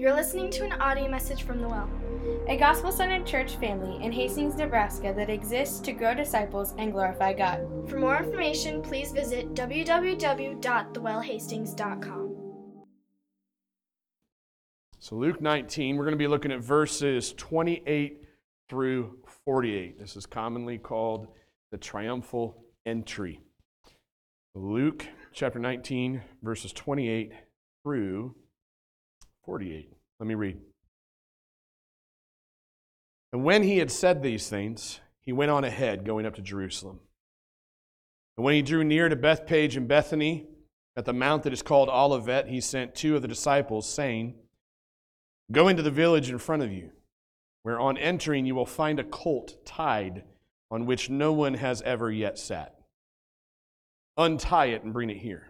You're listening to an audio message from The Well. a gospel centered church family in Hastings, Nebraska that exists to grow disciples and glorify God. For more information, please visit www.thewellhastings.com. So, Luke 19, we're going to be looking at verses 28 through 48. This is commonly called the triumphal entry. Luke chapter 19, verses 28 through 48. Let me read. And when he had said these things, he went on ahead, going up to Jerusalem. And when he drew near to Bethphage and Bethany, at the mount that is called Olivet, he sent two of the disciples, saying, Go into the village in front of you, where on entering you will find a colt tied on which no one has ever yet sat. Untie it and bring it here.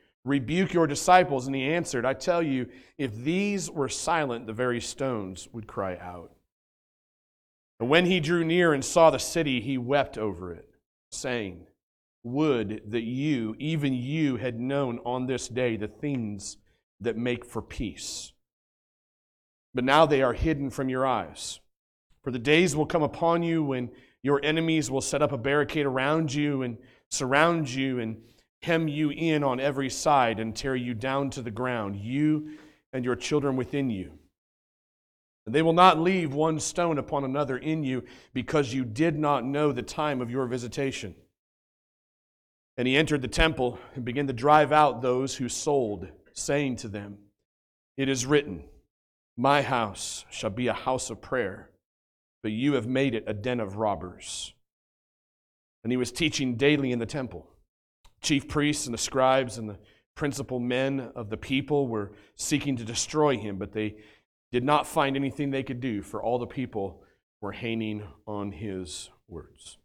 rebuke your disciples. And he answered, I tell you, if these were silent, the very stones would cry out. And when he drew near and saw the city, he wept over it, saying, Would that you, even you, had known on this day the things that make for peace. But now they are hidden from your eyes. For the days will come upon you when your enemies will set up a barricade around you and surround you and hem you in on every side and tear you down to the ground, you and your children within you. And they will not leave one stone upon another in you because you did not know the time of your visitation. And he entered the temple and began to drive out those who sold, saying to them, It is written, My house shall be a house of prayer, but you have made it a den of robbers. And he was teaching daily in the temple. Chief priests and the scribes and the principal men of the people were seeking to destroy him, but they did not find anything they could do, for all the people were hanging on his words.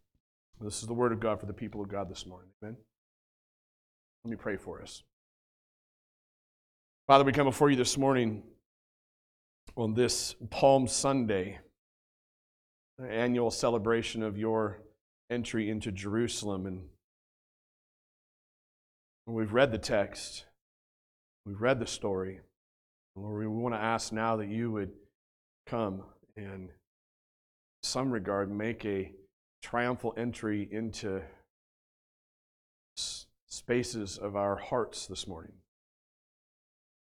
This is the word of God for the people of God this morning. Amen. Let me pray for us. Father, we come before you this morning on this Palm Sunday, annual celebration of your entry into Jerusalem. And we've read the text, we've read the story. Lord, we want to ask now that you would come and, in some regard, make a triumphal entry into spaces of our hearts this morning.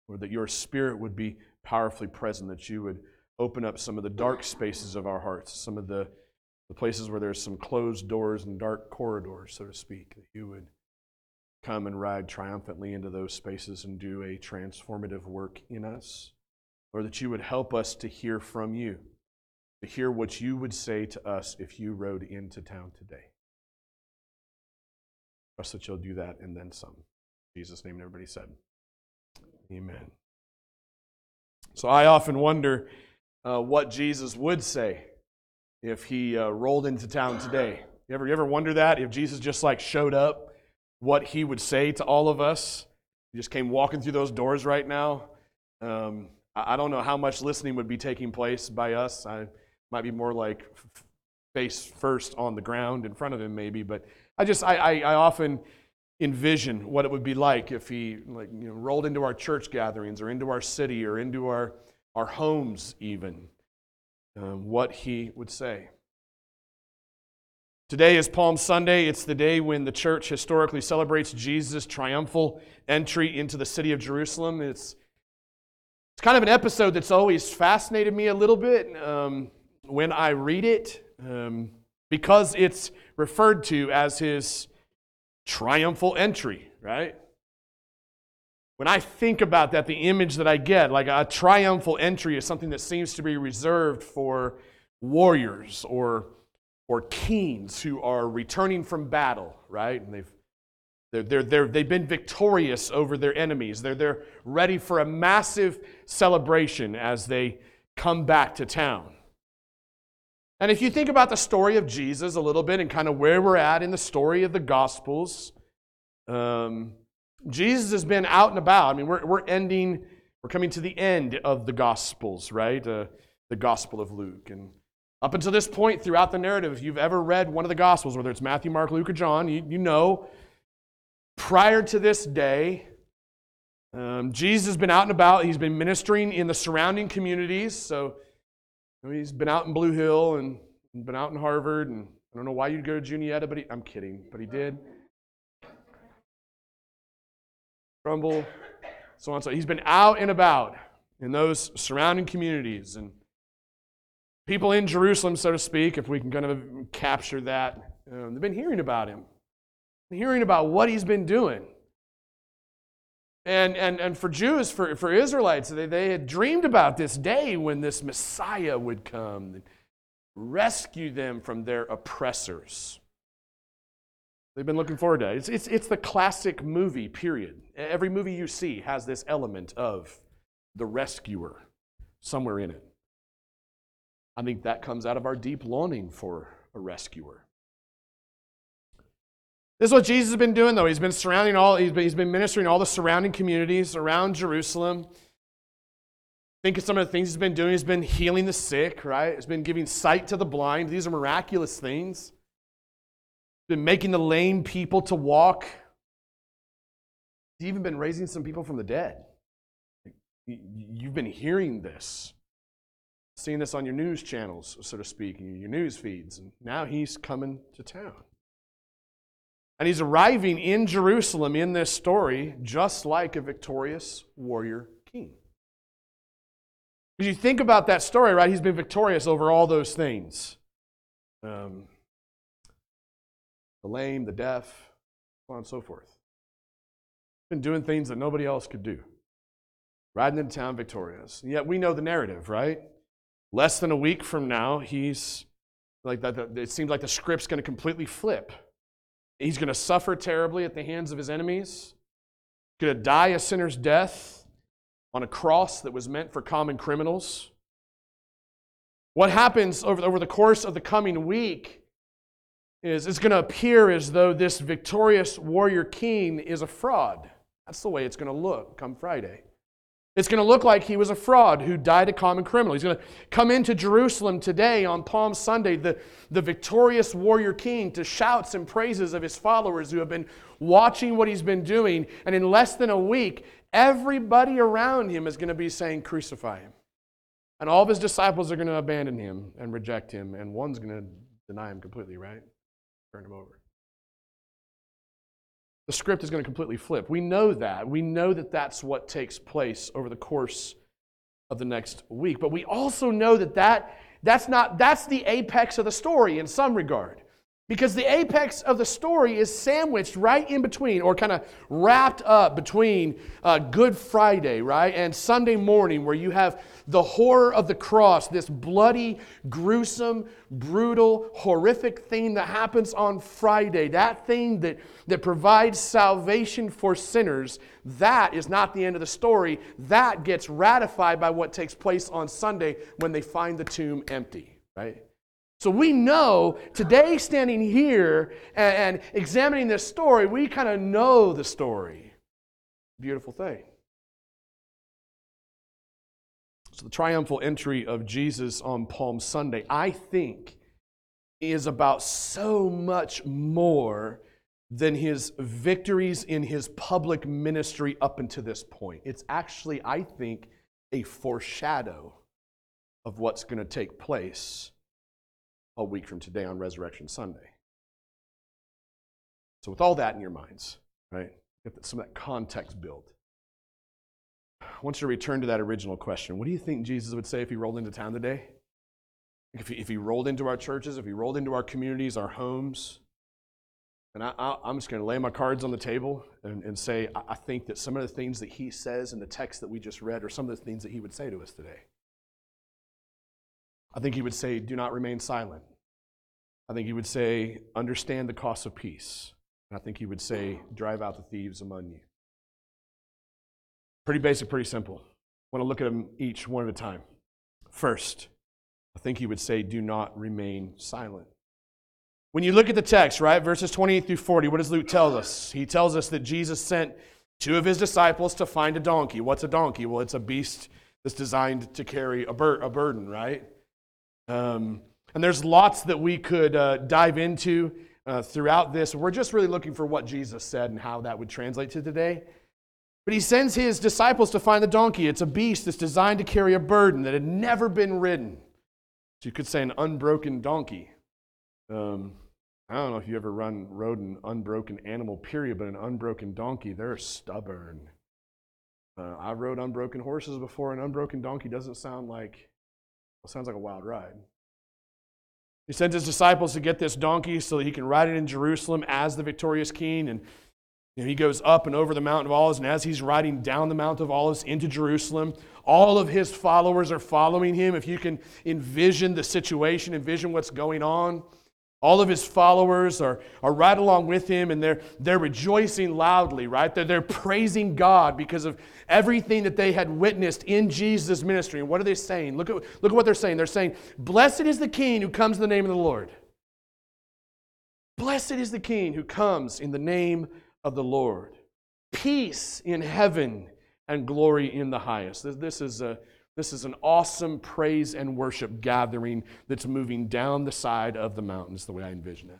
Or that your spirit would be powerfully present, that you would open up some of the dark spaces of our hearts, some of the, the places where there's some closed doors and dark corridors, so to speak, that you would come and ride triumphantly into those spaces and do a transformative work in us. Or that you would help us to hear from you, to hear what you would say to us if you rode into town today. Trust that you'll do that and then some. In Jesus' name, everybody said, Amen. So I often wonder uh, what Jesus would say if he uh, rolled into town today. You ever, you ever wonder that? If Jesus just like showed up what he would say to all of us. He just came walking through those doors right now. Um, I don't know how much listening would be taking place by us. I might be more like face first on the ground in front of him, maybe. But I just, I, I, I often envision what it would be like if he like you know rolled into our church gatherings or into our city or into our our homes even um, what he would say Today is Palm Sunday. It's the day when the church historically celebrates Jesus' triumphal entry into the city of Jerusalem. It's, it's kind of an episode that's always fascinated me a little bit. Um, when I read it, um, because it's referred to as his triumphal entry, right? When I think about that, the image that I get, like a triumphal entry, is something that seems to be reserved for warriors or, or kings who are returning from battle, right? And they've, they're, they're, they're, they've been victorious over their enemies. They're, they're ready for a massive celebration as they come back to town. And if you think about the story of Jesus a little bit and kind of where we're at in the story of the Gospels, um, Jesus has been out and about. I mean, we're, we're ending, we're coming to the end of the Gospels, right? Uh, the Gospel of Luke. And up until this point, throughout the narrative, if you've ever read one of the Gospels, whether it's Matthew, Mark, Luke, or John, you, you know, prior to this day, um, Jesus has been out and about. He's been ministering in the surrounding communities. So I mean, he's been out in Blue Hill and been out in Harvard, and I don't know why you'd go to Juniata, but he, I'm kidding, but he did. Trumbull, so on. So he's been out and about in those surrounding communities and people in Jerusalem, so to speak, if we can kind of capture that. Um, they've been hearing about him, hearing about what he's been doing. And, and, and for Jews, for, for Israelites, they, they had dreamed about this day when this Messiah would come and rescue them from their oppressors. They've been looking forward to it. It's, it's, it's the classic movie, period. Every movie you see has this element of the rescuer somewhere in it. I think that comes out of our deep longing for a rescuer. This is what Jesus has been doing, though. He's been surrounding all, he's been, he's been ministering all the surrounding communities around Jerusalem. Think of some of the things he's been doing. He's been healing the sick, right? He's been giving sight to the blind. These are miraculous things. He's been making the lame people to walk. He's even been raising some people from the dead. You've been hearing this, seeing this on your news channels, so to speak, your news feeds. And now he's coming to town. And he's arriving in Jerusalem in this story just like a victorious warrior king. Because you think about that story, right? He's been victorious over all those things um, the lame, the deaf, so on and so forth. Been doing things that nobody else could do. Riding into town victorious. And yet we know the narrative, right? Less than a week from now, he's like that. It seems like the script's going to completely flip. He's going to suffer terribly at the hands of his enemies. He's going to die a sinner's death on a cross that was meant for common criminals. What happens over, over the course of the coming week is it's going to appear as though this victorious warrior king is a fraud. That's the way it's going to look come Friday. It's going to look like he was a fraud who died a common criminal. He's going to come into Jerusalem today on Palm Sunday, the, the victorious warrior king, to shouts and praises of his followers who have been watching what he's been doing. And in less than a week, everybody around him is going to be saying, Crucify him. And all of his disciples are going to abandon him and reject him. And one's going to deny him completely, right? Turn him over the script is going to completely flip. We know that. We know that that's what takes place over the course of the next week. But we also know that, that that's not that's the apex of the story in some regard. Because the apex of the story is sandwiched right in between, or kind of wrapped up between uh, Good Friday, right, and Sunday morning, where you have the horror of the cross, this bloody, gruesome, brutal, horrific thing that happens on Friday, that thing that, that provides salvation for sinners, that is not the end of the story. That gets ratified by what takes place on Sunday when they find the tomb empty, right? So we know today, standing here and, and examining this story, we kind of know the story. Beautiful thing. So the triumphal entry of Jesus on Palm Sunday, I think, is about so much more than his victories in his public ministry up until this point. It's actually, I think, a foreshadow of what's going to take place a week from today on Resurrection Sunday. So, with all that in your minds, right, get some of that context built. I want you to return to that original question. What do you think Jesus would say if he rolled into town today? if he, if he rolled into our churches, if he rolled into our communities, our homes, and I, I'm just going to lay my cards on the table and, and say, I, I think that some of the things that he says in the text that we just read are some of the things that he would say to us today. I think he would say, Do not remain silent. I think he would say, Understand the cost of peace. And I think he would say, Drive out the thieves among you. Pretty basic, pretty simple. I want to look at them each one at a time. First, I think he would say, Do not remain silent. When you look at the text, right, verses 28 through 40, what does Luke tell us? He tells us that Jesus sent two of his disciples to find a donkey. What's a donkey? Well, it's a beast that's designed to carry a, bur- a burden, right? Um, and there's lots that we could uh, dive into uh, throughout this. We're just really looking for what Jesus said and how that would translate to today. But he sends his disciples to find the donkey. It's a beast that's designed to carry a burden that had never been ridden. So you could say an unbroken donkey. Um, I don't know if you ever run rode an unbroken animal, period, but an unbroken donkey, they're stubborn. Uh, I rode unbroken horses before. An unbroken donkey doesn't sound like well, sounds like a wild ride. He sends his disciples to get this donkey so that he can ride it in Jerusalem as the victorious king. And you know, he goes up and over the Mount of Olives, and as he's riding down the Mount of Olives into Jerusalem, all of his followers are following him. If you can envision the situation, envision what's going on. All of his followers are, are right along with him and they're, they're rejoicing loudly, right? They're, they're praising God because of everything that they had witnessed in Jesus' ministry. And what are they saying? Look at, look at what they're saying. They're saying, Blessed is the King who comes in the name of the Lord. Blessed is the King who comes in the name of the Lord. Peace in heaven and glory in the highest. This, this is a this is an awesome praise and worship gathering that's moving down the side of the mountains, the way I envision it.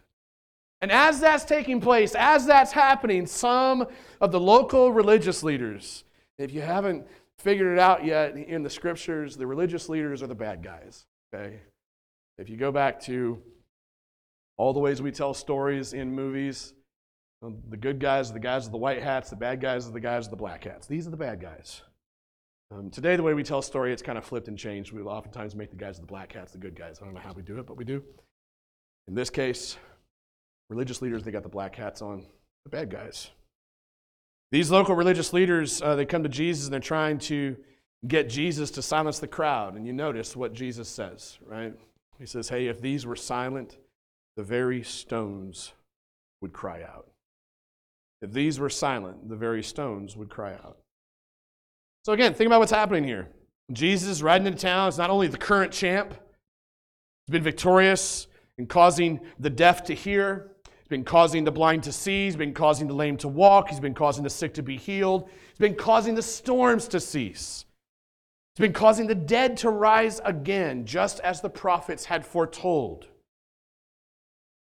And as that's taking place, as that's happening, some of the local religious leaders, if you haven't figured it out yet in the scriptures, the religious leaders are the bad guys. Okay? If you go back to all the ways we tell stories in movies, um, the good guys are the guys with the white hats, the bad guys are the guys with the black hats. These are the bad guys. Um, today, the way we tell a story, it's kind of flipped and changed. We oftentimes make the guys with the black hats the good guys. I don't know how we do it, but we do. In this case, religious leaders, they got the black hats on, the bad guys. These local religious leaders, uh, they come to Jesus and they're trying to get Jesus to silence the crowd. And you notice what Jesus says, right? He says, Hey, if these were silent, the very stones would cry out. If these were silent, the very stones would cry out. So, again, think about what's happening here. Jesus riding into town. is not only the current champ, he's been victorious in causing the deaf to hear, he's been causing the blind to see, he's been causing the lame to walk, he's been causing the sick to be healed, he's been causing the storms to cease. He's been causing the dead to rise again, just as the prophets had foretold.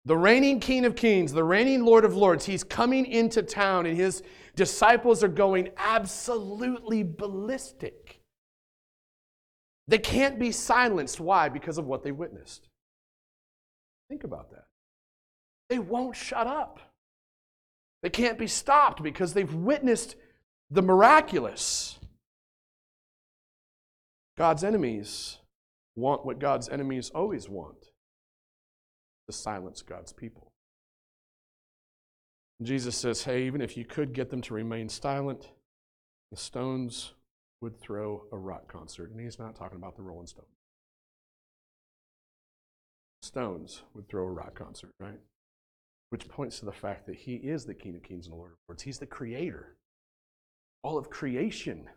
The reigning King of Kings, the reigning Lord of Lords, he's coming into town and his disciples are going absolutely ballistic. They can't be silenced. Why? Because of what they witnessed. Think about that. They won't shut up. They can't be stopped because they've witnessed the miraculous. God's enemies want what God's enemies always want to silence God's people. Jesus says, Hey, even if you could get them to remain silent, the stones would throw a rock concert. And he's not talking about the Rolling Stones. Stones would throw a rock concert, right? Which points to the fact that he is the King of Kings and the Lord of Lords. He's the creator. All of creation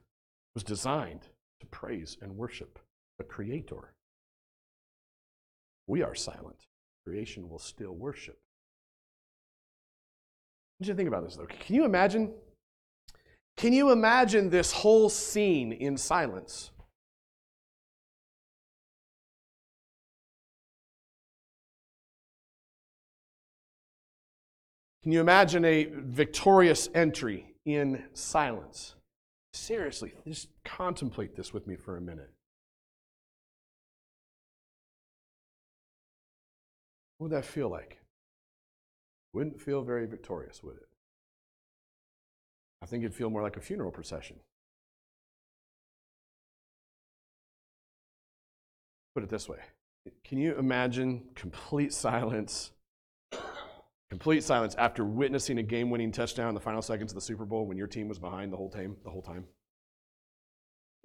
was designed to praise and worship the creator. We are silent. Creation will still worship I want you think about this though. Can you imagine? Can you imagine this whole scene in silence? Can you imagine a victorious entry in silence? Seriously, just contemplate this with me for a minute. What would that feel like? Wouldn't feel very victorious, would it? I think it'd feel more like a funeral procession. Put it this way Can you imagine complete silence? Complete silence after witnessing a game-winning touchdown in the final seconds of the Super Bowl when your team was behind the whole time. The whole time,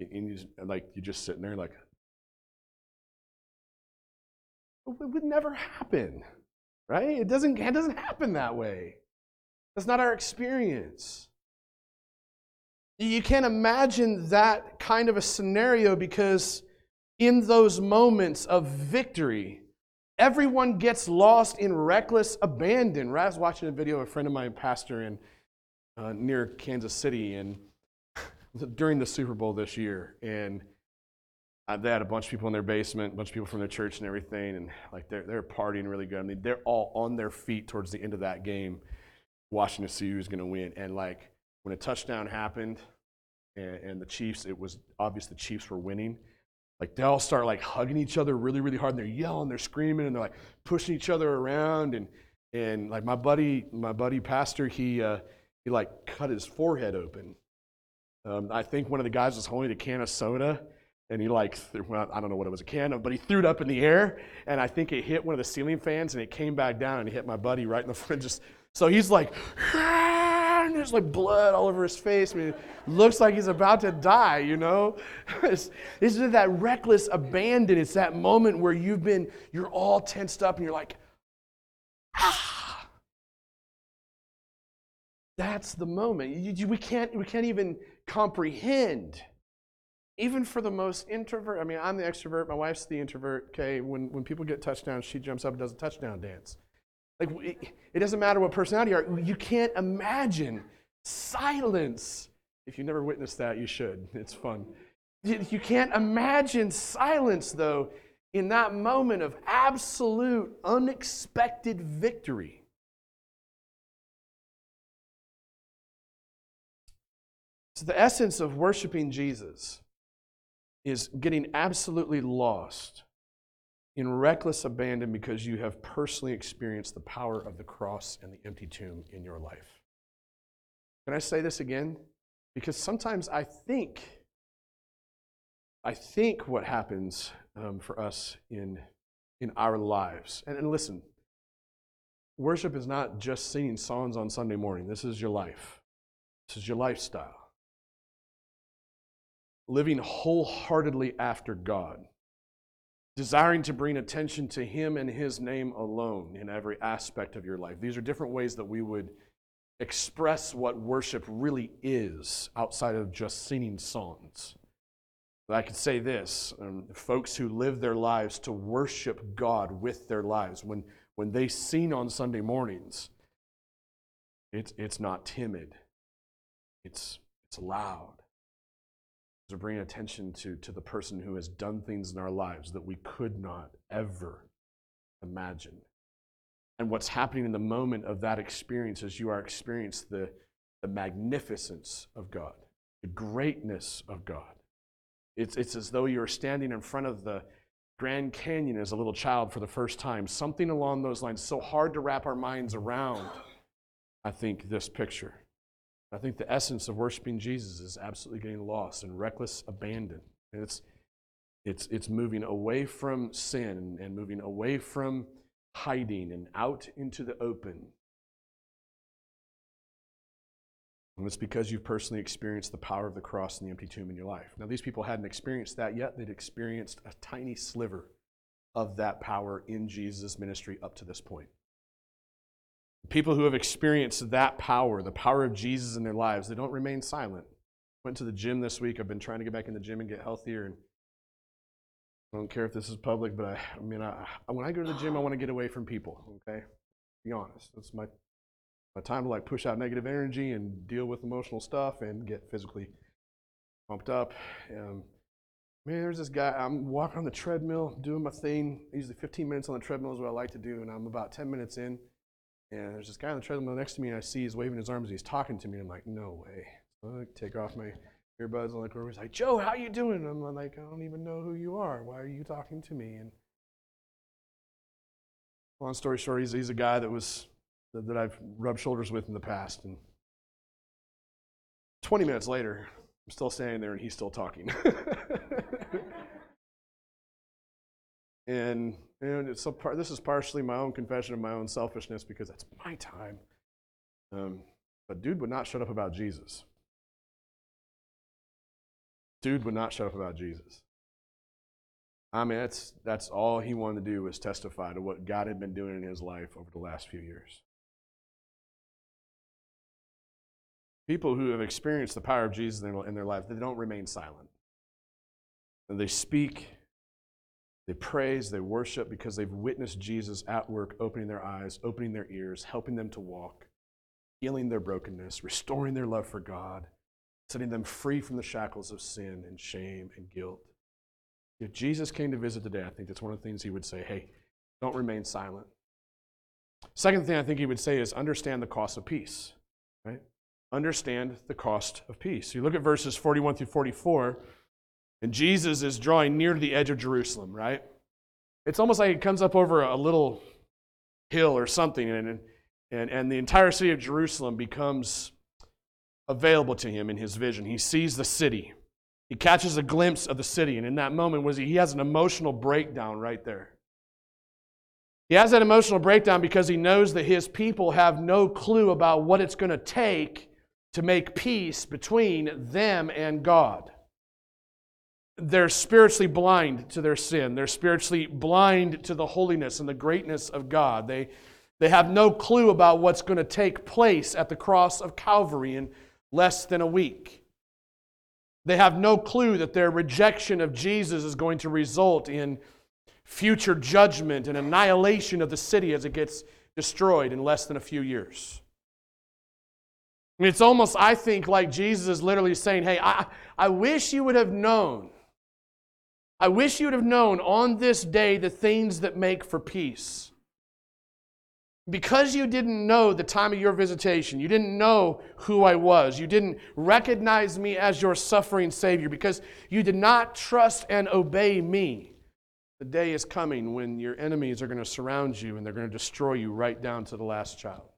and you like you're just sitting there like, it would never happen, right? It doesn't. It doesn't happen that way. That's not our experience. You can't imagine that kind of a scenario because in those moments of victory, everyone gets lost in reckless abandon. Right? I was watching a video of a friend of mine, pastor in uh, near Kansas City, and during the Super Bowl this year, and they had a bunch of people in their basement, a bunch of people from their church and everything, and like they're they're partying really good. I mean, they're all on their feet towards the end of that game, watching to see who's going to win. And like when a touchdown happened, and, and the Chiefs, it was obvious the Chiefs were winning like they all start like hugging each other really really hard and they're yelling they're screaming and they're like pushing each other around and and like my buddy my buddy pastor he uh he like cut his forehead open um, i think one of the guys was holding a can of soda and he like well, i don't know what it was a can of but he threw it up in the air and i think it hit one of the ceiling fans and it came back down and it hit my buddy right in the front just so he's like and there's like blood all over his face. I mean, looks like he's about to die, you know? it's just that reckless abandon. It's that moment where you've been, you're all tensed up and you're like, ah. That's the moment. We, can't, we can't even comprehend. Even for the most introvert, I mean, I'm the extrovert, my wife's the introvert. Okay, when, when people get touchdowns, she jumps up and does a touchdown dance. Like, it doesn't matter what personality you are, you can't imagine silence. If you've never witnessed that, you should. It's fun. You can't imagine silence, though, in that moment of absolute, unexpected victory. So, the essence of worshiping Jesus is getting absolutely lost in reckless abandon because you have personally experienced the power of the cross and the empty tomb in your life. Can I say this again? Because sometimes I think, I think what happens um, for us in, in our lives, and, and listen, worship is not just singing songs on Sunday morning. This is your life, this is your lifestyle. Living wholeheartedly after God desiring to bring attention to Him and His name alone in every aspect of your life. These are different ways that we would express what worship really is outside of just singing songs. But I could say this um, folks who live their lives to worship God with their lives, when, when they sing on Sunday mornings, it's, it's not timid, it's, it's loud to bring attention to, to the person who has done things in our lives that we could not ever imagine. And what's happening in the moment of that experience as you are experiencing the, the magnificence of God, the greatness of God. It's, it's as though you're standing in front of the Grand Canyon as a little child for the first time. Something along those lines, so hard to wrap our minds around, I think, this picture. I think the essence of worshiping Jesus is absolutely getting lost and reckless abandon. And it's, it's, it's moving away from sin and moving away from hiding and out into the open. And it's because you've personally experienced the power of the cross and the empty tomb in your life. Now, these people hadn't experienced that yet. They'd experienced a tiny sliver of that power in Jesus' ministry up to this point. People who have experienced that power, the power of Jesus in their lives, they don't remain silent. Went to the gym this week. I've been trying to get back in the gym and get healthier. And I don't care if this is public, but I, I mean, I, when I go to the gym, I want to get away from people. Okay, be honest. That's my my time to like push out negative energy and deal with emotional stuff and get physically pumped up. Um, man, there's this guy. I'm walking on the treadmill, doing my thing. Usually 15 minutes on the treadmill is what I like to do, and I'm about 10 minutes in. And there's this guy on the treadmill next to me, and I see he's waving his arms. And he's talking to me. And I'm like, no way. So I take off my earbuds. And I'm like, he's like, Joe, how you doing? And I'm like, I don't even know who you are. Why are you talking to me? And long story short, he's, he's a guy that was that, that I've rubbed shoulders with in the past. And 20 minutes later, I'm still standing there, and he's still talking. And, and it's a this is partially my own confession of my own selfishness because that's my time. Um, but dude would not shut up about Jesus. Dude would not shut up about Jesus. I mean, that's, that's all he wanted to do was testify to what God had been doing in his life over the last few years. People who have experienced the power of Jesus in their, in their life, they don't remain silent. And they speak, they praise, they worship because they've witnessed Jesus at work, opening their eyes, opening their ears, helping them to walk, healing their brokenness, restoring their love for God, setting them free from the shackles of sin and shame and guilt. If Jesus came to visit today, I think that's one of the things he would say hey, don't remain silent. Second thing I think he would say is understand the cost of peace, right? Understand the cost of peace. You look at verses 41 through 44, and Jesus is drawing near to the edge of Jerusalem, right? It's almost like he comes up over a little hill or something, and, and, and the entire city of Jerusalem becomes available to him in his vision. He sees the city. He catches a glimpse of the city, and in that moment, was he, he has an emotional breakdown right there. He has that emotional breakdown because he knows that his people have no clue about what it's going to take to make peace between them and God. They're spiritually blind to their sin. They're spiritually blind to the holiness and the greatness of God. They, they have no clue about what's going to take place at the cross of Calvary in less than a week. They have no clue that their rejection of Jesus is going to result in future judgment and annihilation of the city as it gets destroyed in less than a few years. I mean, it's almost, I think, like Jesus is literally saying, Hey, I, I wish you would have known. I wish you would have known on this day the things that make for peace. Because you didn't know the time of your visitation, you didn't know who I was, you didn't recognize me as your suffering Savior, because you did not trust and obey me. The day is coming when your enemies are going to surround you and they're going to destroy you right down to the last child.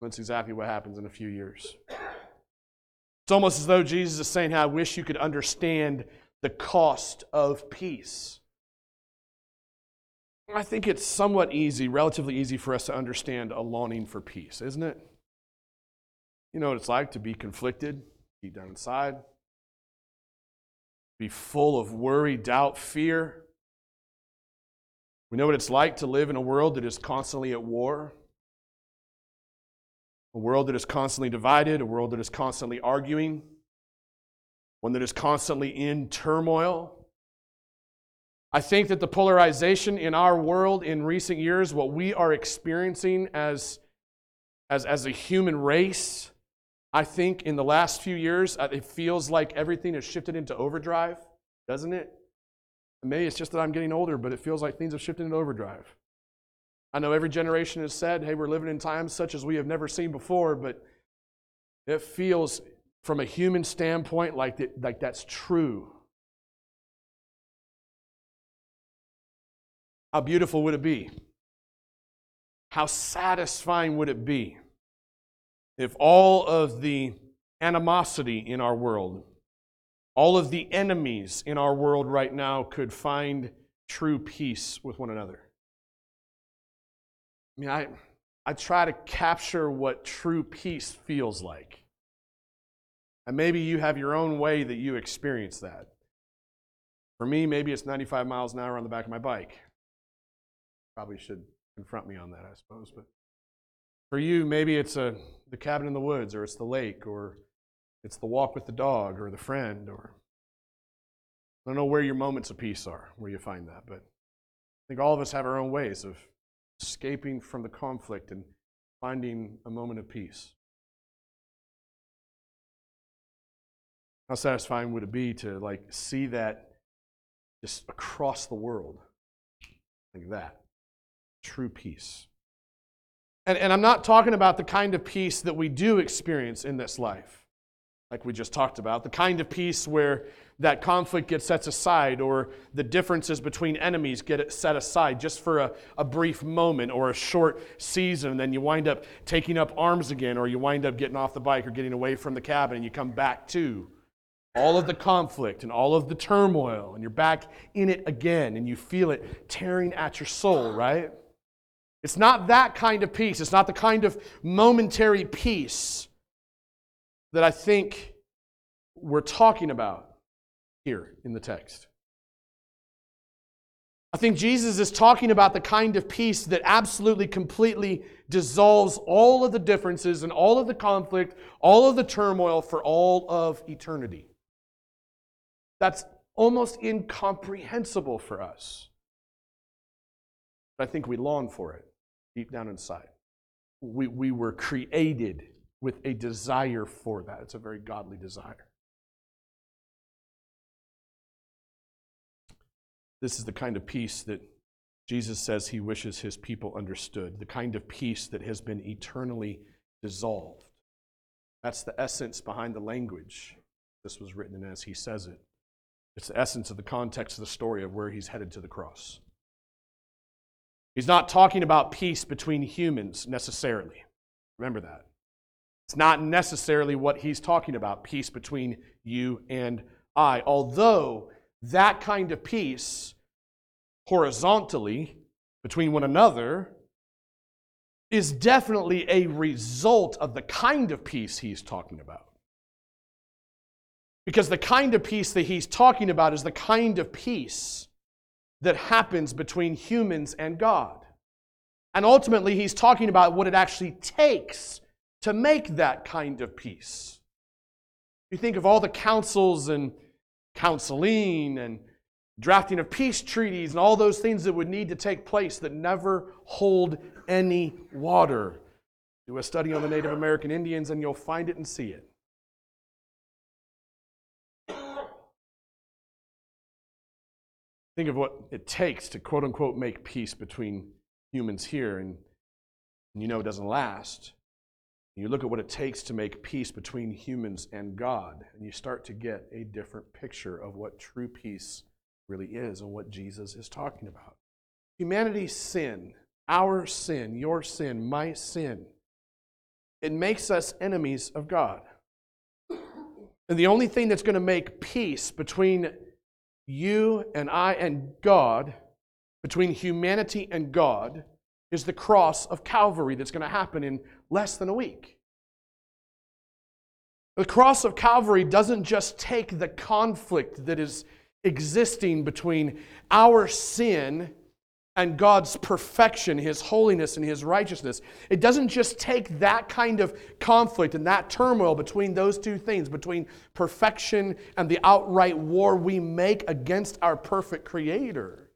That's exactly what happens in a few years. It's almost as though Jesus is saying, I wish you could understand the cost of peace. I think it's somewhat easy, relatively easy for us to understand a longing for peace, isn't it? You know what it's like to be conflicted deep down inside, be full of worry, doubt, fear. We know what it's like to live in a world that is constantly at war, a world that is constantly divided, a world that is constantly arguing, one that is constantly in turmoil. I think that the polarization in our world in recent years, what we are experiencing as, as, as a human race, I think in the last few years, uh, it feels like everything has shifted into overdrive, doesn't it? Maybe it's just that I'm getting older, but it feels like things have shifted into overdrive. I know every generation has said, hey, we're living in times such as we have never seen before, but it feels from a human standpoint like, that, like that's true. How beautiful would it be? How satisfying would it be if all of the animosity in our world, all of the enemies in our world right now could find true peace with one another? I mean, I, I try to capture what true peace feels like. And maybe you have your own way that you experience that. For me, maybe it's 95 miles an hour on the back of my bike. Probably should confront me on that, I suppose. But for you, maybe it's a, the cabin in the woods, or it's the lake, or it's the walk with the dog, or the friend, or I don't know where your moments of peace are, where you find that, but I think all of us have our own ways of escaping from the conflict and finding a moment of peace. How satisfying would it be to like see that just across the world? Like that. True peace. And, and I'm not talking about the kind of peace that we do experience in this life, like we just talked about, the kind of peace where that conflict gets set aside or the differences between enemies get set aside just for a, a brief moment or a short season. And then you wind up taking up arms again or you wind up getting off the bike or getting away from the cabin and you come back to all of the conflict and all of the turmoil, and you're back in it again, and you feel it tearing at your soul, right? It's not that kind of peace. It's not the kind of momentary peace that I think we're talking about here in the text. I think Jesus is talking about the kind of peace that absolutely, completely dissolves all of the differences and all of the conflict, all of the turmoil for all of eternity. That's almost incomprehensible for us. But I think we long for it deep down inside. We, we were created with a desire for that. It's a very godly desire. This is the kind of peace that Jesus says he wishes his people understood, the kind of peace that has been eternally dissolved. That's the essence behind the language this was written as he says it. It's the essence of the context of the story of where he's headed to the cross. He's not talking about peace between humans necessarily. Remember that. It's not necessarily what he's talking about, peace between you and I. Although that kind of peace, horizontally, between one another, is definitely a result of the kind of peace he's talking about. Because the kind of peace that he's talking about is the kind of peace that happens between humans and God. And ultimately, he's talking about what it actually takes to make that kind of peace. You think of all the councils and counseling and drafting of peace treaties and all those things that would need to take place that never hold any water. Do a study on the Native American Indians and you'll find it and see it. Think of what it takes to quote unquote make peace between humans here, and, and you know it doesn't last. You look at what it takes to make peace between humans and God, and you start to get a different picture of what true peace really is and what Jesus is talking about. Humanity's sin, our sin, your sin, my sin, it makes us enemies of God. And the only thing that's going to make peace between you and I and God, between humanity and God, is the cross of Calvary that's going to happen in less than a week. The cross of Calvary doesn't just take the conflict that is existing between our sin and God's perfection, His holiness, and His righteousness. It doesn't just take that kind of conflict and that turmoil between those two things, between perfection and the outright war we make against our perfect Creator.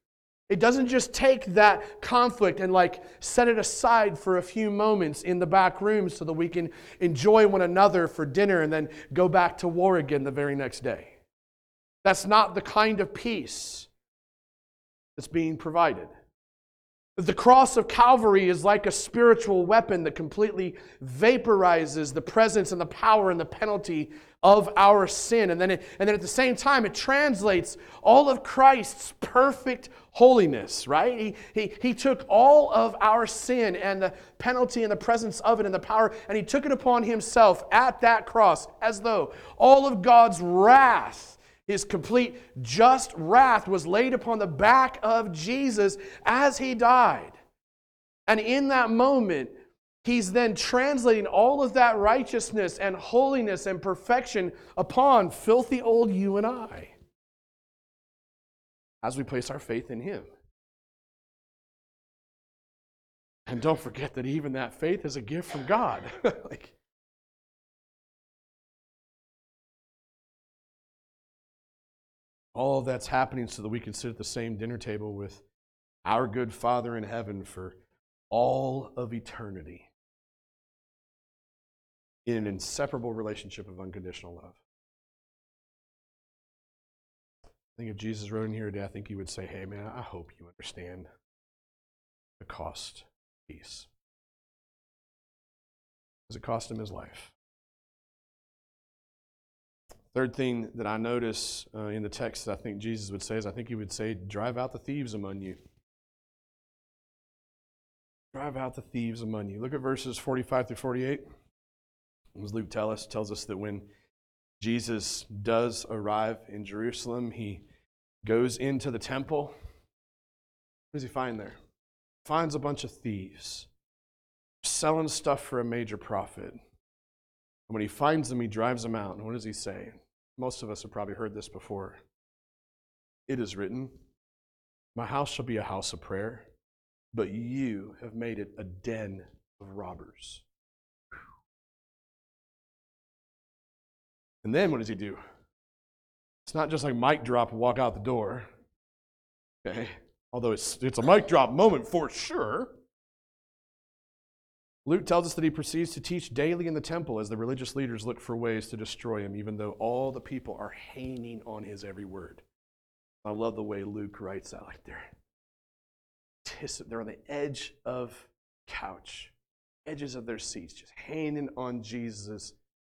It doesn't just take that conflict and like set it aside for a few moments in the back room so that we can enjoy one another for dinner and then go back to war again the very next day. That's not the kind of peace that's being provided. The cross of Calvary is like a spiritual weapon that completely vaporizes the presence and the power and the penalty of our sin. And then, it, and then at the same time, it translates all of Christ's perfect holiness, right? He, he, he took all of our sin and the penalty and the presence of it and the power, and he took it upon himself at that cross as though all of God's wrath his complete just wrath was laid upon the back of Jesus as he died. And in that moment, he's then translating all of that righteousness and holiness and perfection upon filthy old you and I as we place our faith in him. And don't forget that even that faith is a gift from God. like, All of that's happening so that we can sit at the same dinner table with our good Father in heaven for all of eternity in an inseparable relationship of unconditional love. I think if Jesus wrote in here today, I think he would say, Hey, man, I hope you understand the cost peace. Because it cost him his life. Third thing that I notice uh, in the text that I think Jesus would say is I think he would say, Drive out the thieves among you. Drive out the thieves among you. Look at verses 45 through 48. As Luke tell us, tells us that when Jesus does arrive in Jerusalem. He goes into the temple. What does he find there? Finds a bunch of thieves selling stuff for a major profit. And when he finds them, he drives them out. And what does he say? Most of us have probably heard this before. It is written, My house shall be a house of prayer, but you have made it a den of robbers. And then what does he do? It's not just like mic drop and walk out the door. Okay? Although it's, it's a mic drop moment for sure. Luke tells us that he proceeds to teach daily in the temple as the religious leaders look for ways to destroy him, even though all the people are hanging on his every word. I love the way Luke writes that. Like they're, they're on the edge of couch, edges of their seats, just hanging on Jesus'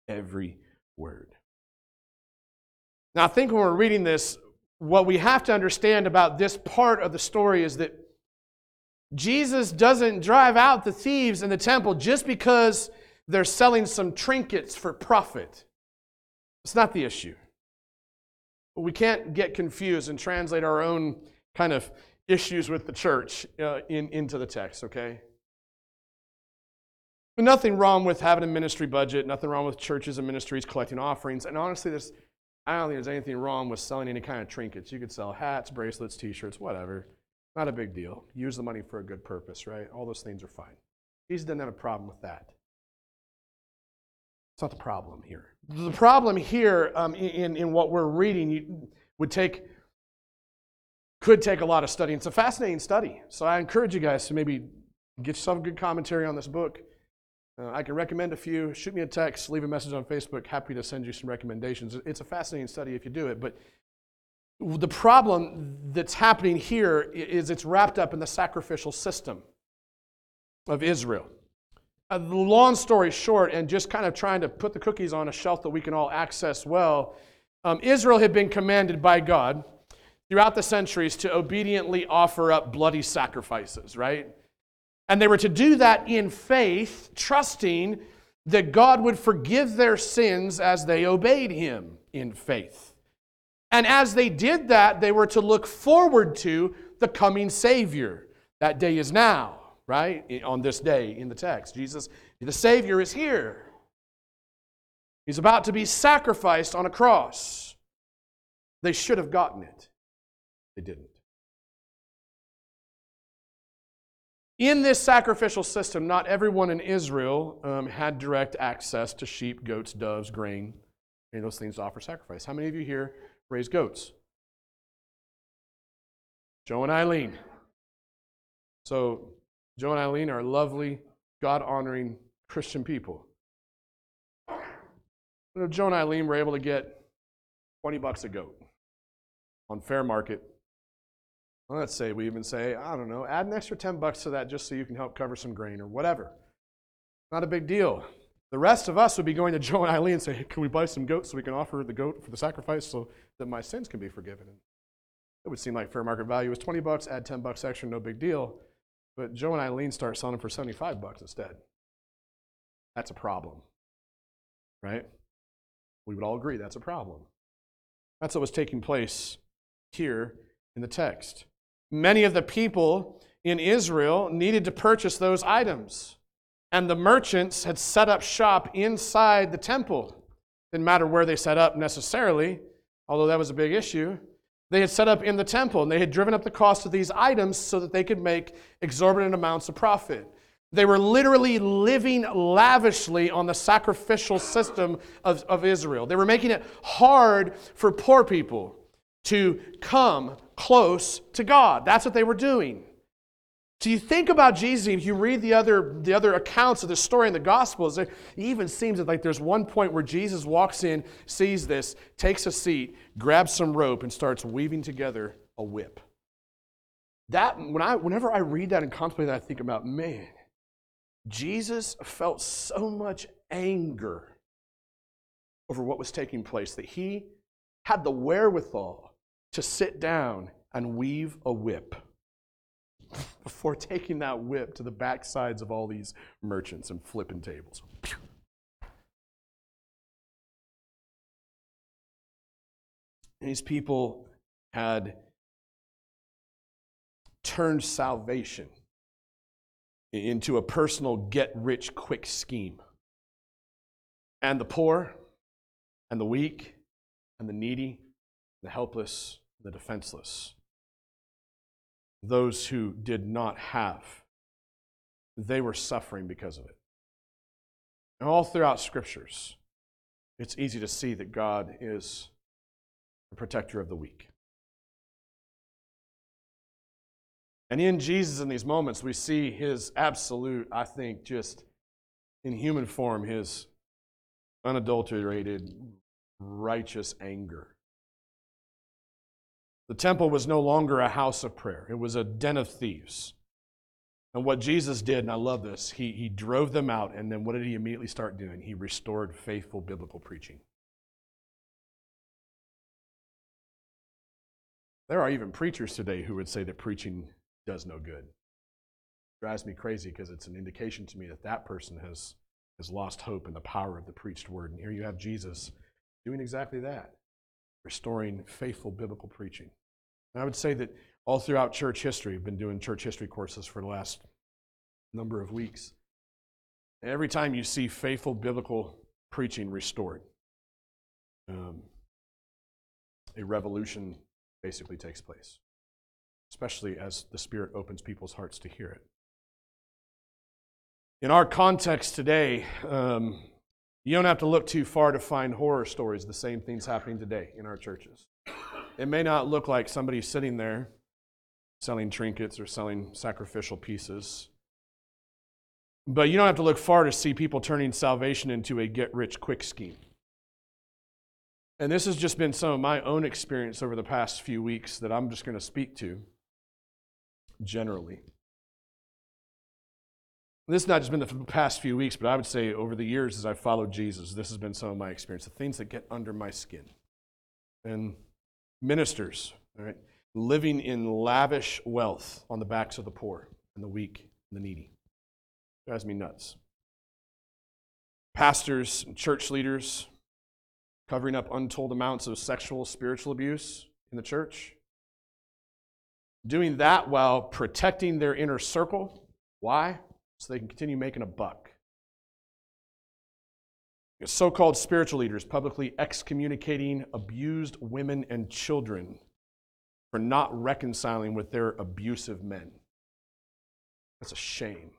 every word. Now, I think when we're reading this, what we have to understand about this part of the story is that Jesus doesn't drive out the thieves in the temple just because they're selling some trinkets for profit. It's not the issue. We can't get confused and translate our own kind of issues with the church uh, in, into the text, okay? But nothing wrong with having a ministry budget, nothing wrong with churches and ministries collecting offerings. And honestly, there's, I don't think there's anything wrong with selling any kind of trinkets. You could sell hats, bracelets, t shirts, whatever. Not a big deal. Use the money for a good purpose, right? All those things are fine. Jesus didn't have a problem with that. It's not the problem here. The problem here um, in, in what we're reading would take, could take a lot of study. It's a fascinating study. So I encourage you guys to maybe get some good commentary on this book. Uh, I can recommend a few. Shoot me a text, leave a message on Facebook. Happy to send you some recommendations. It's a fascinating study if you do it. But the problem that's happening here is it's wrapped up in the sacrificial system of Israel. Uh, the long story short, and just kind of trying to put the cookies on a shelf that we can all access well, um, Israel had been commanded by God throughout the centuries to obediently offer up bloody sacrifices, right? And they were to do that in faith, trusting that God would forgive their sins as they obeyed Him in faith. And as they did that, they were to look forward to the coming Savior. That day is now, right? On this day in the text. Jesus, the Savior, is here. He's about to be sacrificed on a cross. They should have gotten it, they didn't. In this sacrificial system, not everyone in Israel um, had direct access to sheep, goats, doves, grain, any of those things to offer sacrifice. How many of you here raise goats? Joe and Eileen. So, Joe and Eileen are lovely, God honoring Christian people. You know, Joe and Eileen were able to get 20 bucks a goat on fair market. Let's say we even say, I don't know, add an extra 10 bucks to that just so you can help cover some grain or whatever. Not a big deal. The rest of us would be going to Joe and Eileen and say, hey, Can we buy some goats so we can offer the goat for the sacrifice so that my sins can be forgiven? It would seem like fair market value is 20 bucks, add 10 bucks extra, no big deal. But Joe and Eileen start selling them for 75 bucks instead. That's a problem, right? We would all agree that's a problem. That's what was taking place here in the text. Many of the people in Israel needed to purchase those items, and the merchants had set up shop inside the temple. Didn't matter where they set up necessarily, although that was a big issue. They had set up in the temple, and they had driven up the cost of these items so that they could make exorbitant amounts of profit. They were literally living lavishly on the sacrificial system of, of Israel. They were making it hard for poor people to come close to God. That's what they were doing. So you think about Jesus, if you read the other, the other accounts of the story in the Gospels, it even seems like there's one point where Jesus walks in, sees this, takes a seat, grabs some rope, and starts weaving together a whip. That, when I, whenever I read that and contemplate that, I think about, man, Jesus felt so much anger over what was taking place that he had the wherewithal to sit down and weave a whip before taking that whip to the backsides of all these merchants and flipping tables. these people had turned salvation into a personal get rich quick scheme. And the poor, and the weak, and the needy, the helpless, the defenseless, those who did not have, they were suffering because of it. And all throughout scriptures, it's easy to see that God is the protector of the weak. And in Jesus, in these moments, we see his absolute, I think, just in human form, his unadulterated, righteous anger. The temple was no longer a house of prayer, it was a den of thieves. And what Jesus did, and I love this, he, he drove them out, and then what did he immediately start doing? He restored faithful biblical preaching. There are even preachers today who would say that preaching does no good. It drives me crazy because it's an indication to me that that person has, has lost hope in the power of the preached word. And here you have Jesus doing exactly that, restoring faithful biblical preaching. And I would say that all throughout church history, I've been doing church history courses for the last number of weeks. Every time you see faithful biblical preaching restored, um, a revolution basically takes place, especially as the Spirit opens people's hearts to hear it. In our context today, um, you don't have to look too far to find horror stories, the same things happening today in our churches. It may not look like somebody sitting there selling trinkets or selling sacrificial pieces. But you don't have to look far to see people turning salvation into a get rich quick scheme. And this has just been some of my own experience over the past few weeks that I'm just going to speak to generally. This has not just been the past few weeks, but I would say over the years as I've followed Jesus, this has been some of my experience, the things that get under my skin. And ministers, all right, living in lavish wealth on the backs of the poor and the weak and the needy. Drives me nuts. Pastors and church leaders covering up untold amounts of sexual, spiritual abuse in the church. Doing that while protecting their inner circle. Why? So they can continue making a buck. So called spiritual leaders publicly excommunicating abused women and children for not reconciling with their abusive men. That's a shame.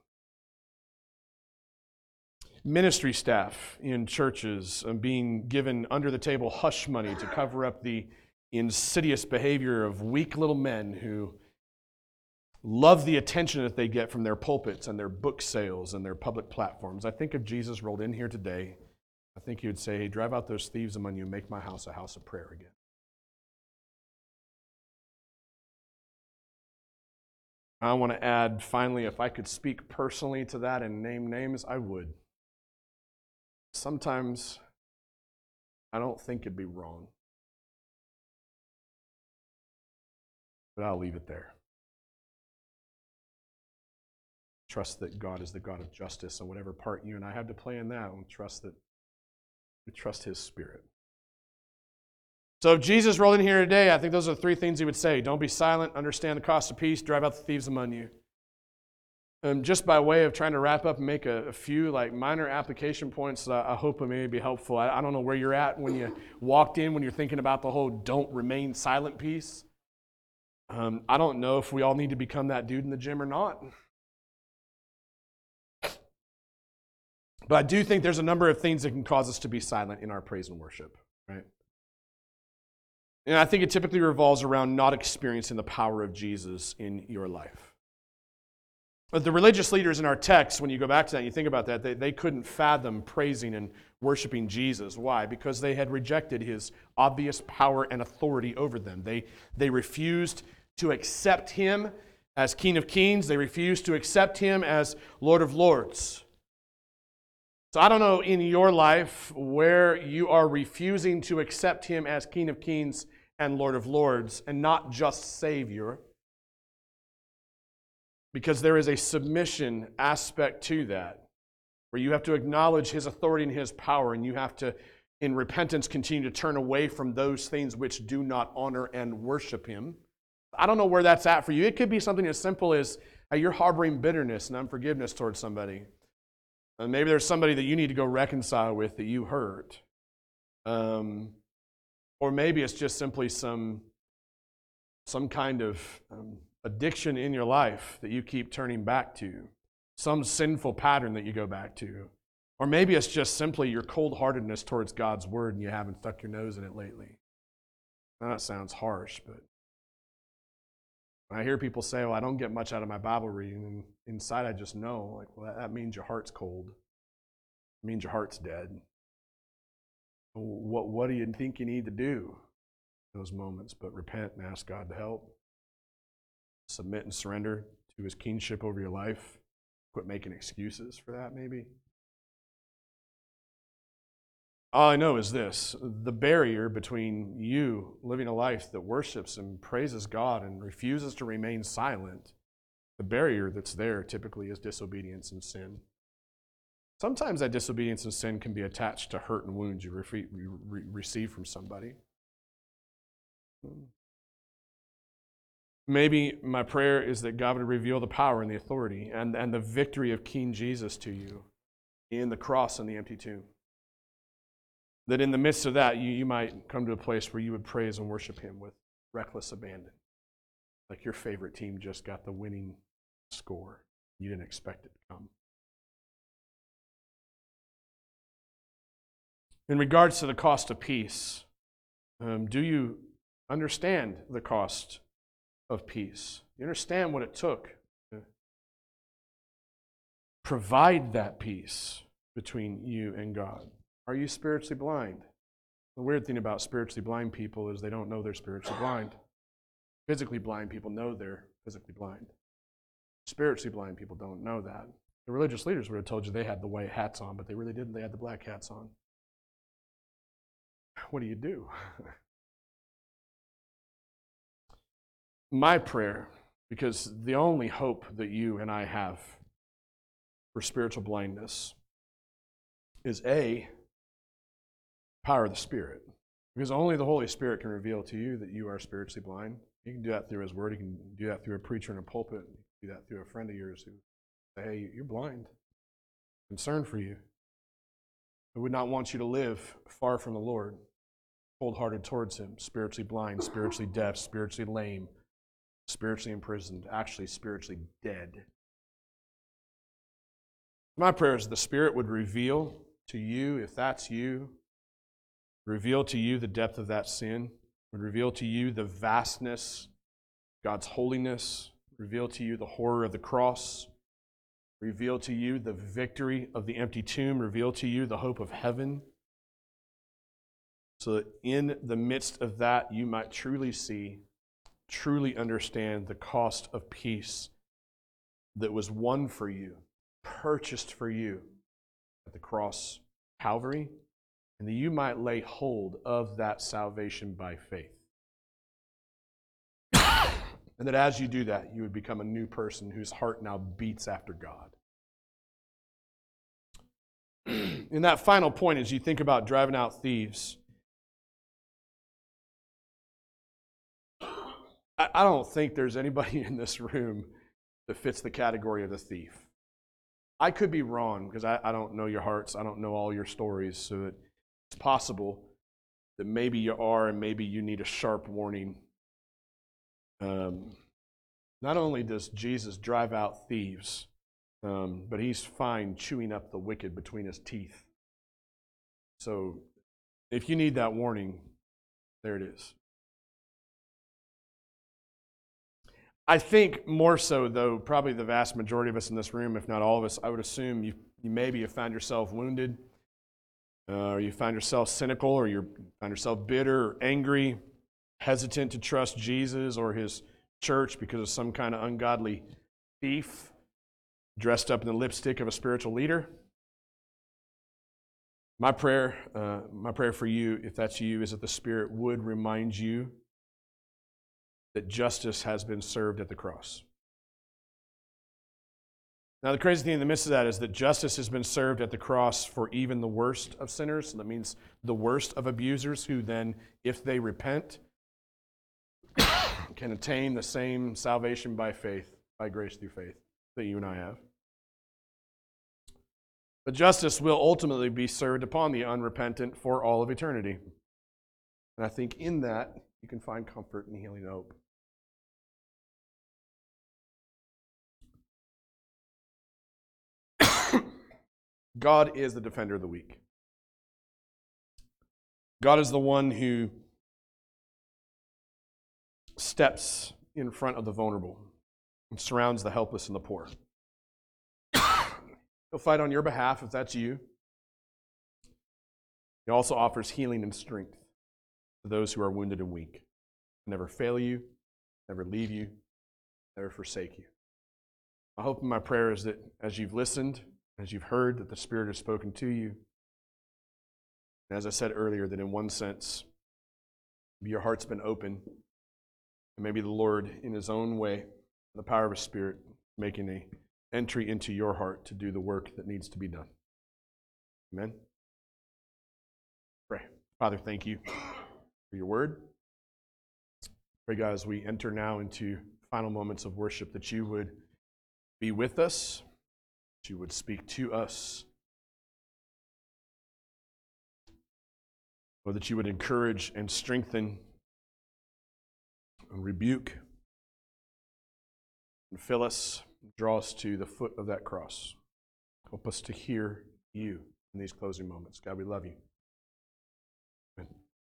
Ministry staff in churches uh, being given under the table hush money to cover up the insidious behavior of weak little men who love the attention that they get from their pulpits and their book sales and their public platforms. I think if Jesus rolled in here today, I think he would say, hey, drive out those thieves among you, make my house a house of prayer again. I want to add, finally, if I could speak personally to that and name names, I would. Sometimes I don't think it'd be wrong. But I'll leave it there. Trust that God is the God of justice, and whatever part you and I have to play in that, we trust that we trust His Spirit. So if Jesus rolled in here today, I think those are the three things he would say. Don't be silent, understand the cost of peace, drive out the thieves among you. And just by way of trying to wrap up and make a, a few like minor application points that I, I hope may be helpful. I, I don't know where you're at when you walked in, when you're thinking about the whole don't remain silent piece. Um, I don't know if we all need to become that dude in the gym or not. But I do think there's a number of things that can cause us to be silent in our praise and worship, right? And I think it typically revolves around not experiencing the power of Jesus in your life. But the religious leaders in our text, when you go back to that and you think about that, they, they couldn't fathom praising and worshiping Jesus. Why? Because they had rejected his obvious power and authority over them. They, they refused to accept him as King of Kings, they refused to accept him as Lord of Lords. So I don't know in your life where you are refusing to accept him as King of Kings and Lord of Lords and not just Savior. Because there is a submission aspect to that, where you have to acknowledge His authority and His power, and you have to in repentance continue to turn away from those things which do not honor and worship Him. I don't know where that's at for you. It could be something as simple as you're harboring bitterness and unforgiveness towards somebody. And maybe there's somebody that you need to go reconcile with that you hurt. Um, or maybe it's just simply some, some kind of um, addiction in your life that you keep turning back to, some sinful pattern that you go back to. Or maybe it's just simply your cold heartedness towards God's word and you haven't stuck your nose in it lately. Now, that sounds harsh, but when I hear people say, well, I don't get much out of my Bible reading, and inside I just know, like, well, that, means your heart's cold. It means your heart's dead. What, what do you think you need to do those moments? But repent and ask God to help. Submit and surrender to his kingship over your life. Quit making excuses for that, maybe. All I know is this the barrier between you living a life that worships and praises God and refuses to remain silent, the barrier that's there typically is disobedience and sin. Sometimes that disobedience and sin can be attached to hurt and wounds you re- re- receive from somebody. Maybe my prayer is that God would reveal the power and the authority and, and the victory of King Jesus to you in the cross and the empty tomb that in the midst of that, you, you might come to a place where you would praise and worship Him with reckless abandon. Like your favorite team just got the winning score. You didn't expect it to come. In regards to the cost of peace, um, do you understand the cost of peace? You understand what it took to provide that peace between you and God? Are you spiritually blind? The weird thing about spiritually blind people is they don't know they're spiritually blind. Physically blind people know they're physically blind. Spiritually blind people don't know that. The religious leaders would have told you they had the white hats on, but they really didn't. They had the black hats on. What do you do? My prayer, because the only hope that you and I have for spiritual blindness is A, power of the Spirit. Because only the Holy Spirit can reveal to you that you are spiritually blind. You can do that through His Word. You can do that through a preacher in a pulpit. You can do that through a friend of yours who say, hey, you're blind. Concerned for you. I would not want you to live far from the Lord, cold hearted towards Him, spiritually blind, spiritually deaf, spiritually lame, spiritually imprisoned, actually spiritually dead. My prayer is the Spirit would reveal to you, if that's you, reveal to you the depth of that sin, would reveal to you the vastness, God's holiness, reveal to you the horror of the cross, reveal to you the victory of the empty tomb, reveal to you the hope of heaven, so that in the midst of that you might truly see, truly understand the cost of peace that was won for you, purchased for you at the cross, Calvary and that you might lay hold of that salvation by faith. and that as you do that, you would become a new person whose heart now beats after God. in that final point, as you think about driving out thieves, I don't think there's anybody in this room that fits the category of the thief. I could be wrong because I, I, don't know your hearts. I don't know all your stories. So it's possible that maybe you are and maybe you need a sharp warning. Um, not only does Jesus drive out thieves, um, but he's fine chewing up the wicked between his teeth. So if you need that warning, there it is. I think more so, though, probably the vast majority of us in this room, if not all of us, I would assume you, you maybe have found yourself wounded uh, or you find yourself cynical, or you find yourself bitter or angry, hesitant to trust Jesus or his church because of some kind of ungodly thief dressed up in the lipstick of a spiritual leader. My prayer, uh, my prayer for you, if that's you, is that the Spirit would remind you that justice has been served at the cross. Now, the crazy thing in the midst of that is that justice has been served at the cross for even the worst of sinners. So that means the worst of abusers who then, if they repent, can attain the same salvation by faith, by grace through faith that you and I have. But justice will ultimately be served upon the unrepentant for all of eternity. And I think in that you can find comfort and healing hope. God is the defender of the weak. God is the one who steps in front of the vulnerable and surrounds the helpless and the poor. He'll fight on your behalf if that's you. He also offers healing and strength to those who are wounded and weak. Never fail you, never leave you, never forsake you. My hope and my prayer is that as you've listened, as you've heard, that the Spirit has spoken to you. And as I said earlier, that in one sense, your heart's been open, and maybe the Lord, in His own way, the power of His Spirit, making a entry into your heart to do the work that needs to be done. Amen. Pray. Father, thank you for your word. Pray, God, as we enter now into final moments of worship, that you would be with us, you would speak to us, or that you would encourage and strengthen and rebuke and fill us, draw us to the foot of that cross. Help us to hear you in these closing moments. God, we love you.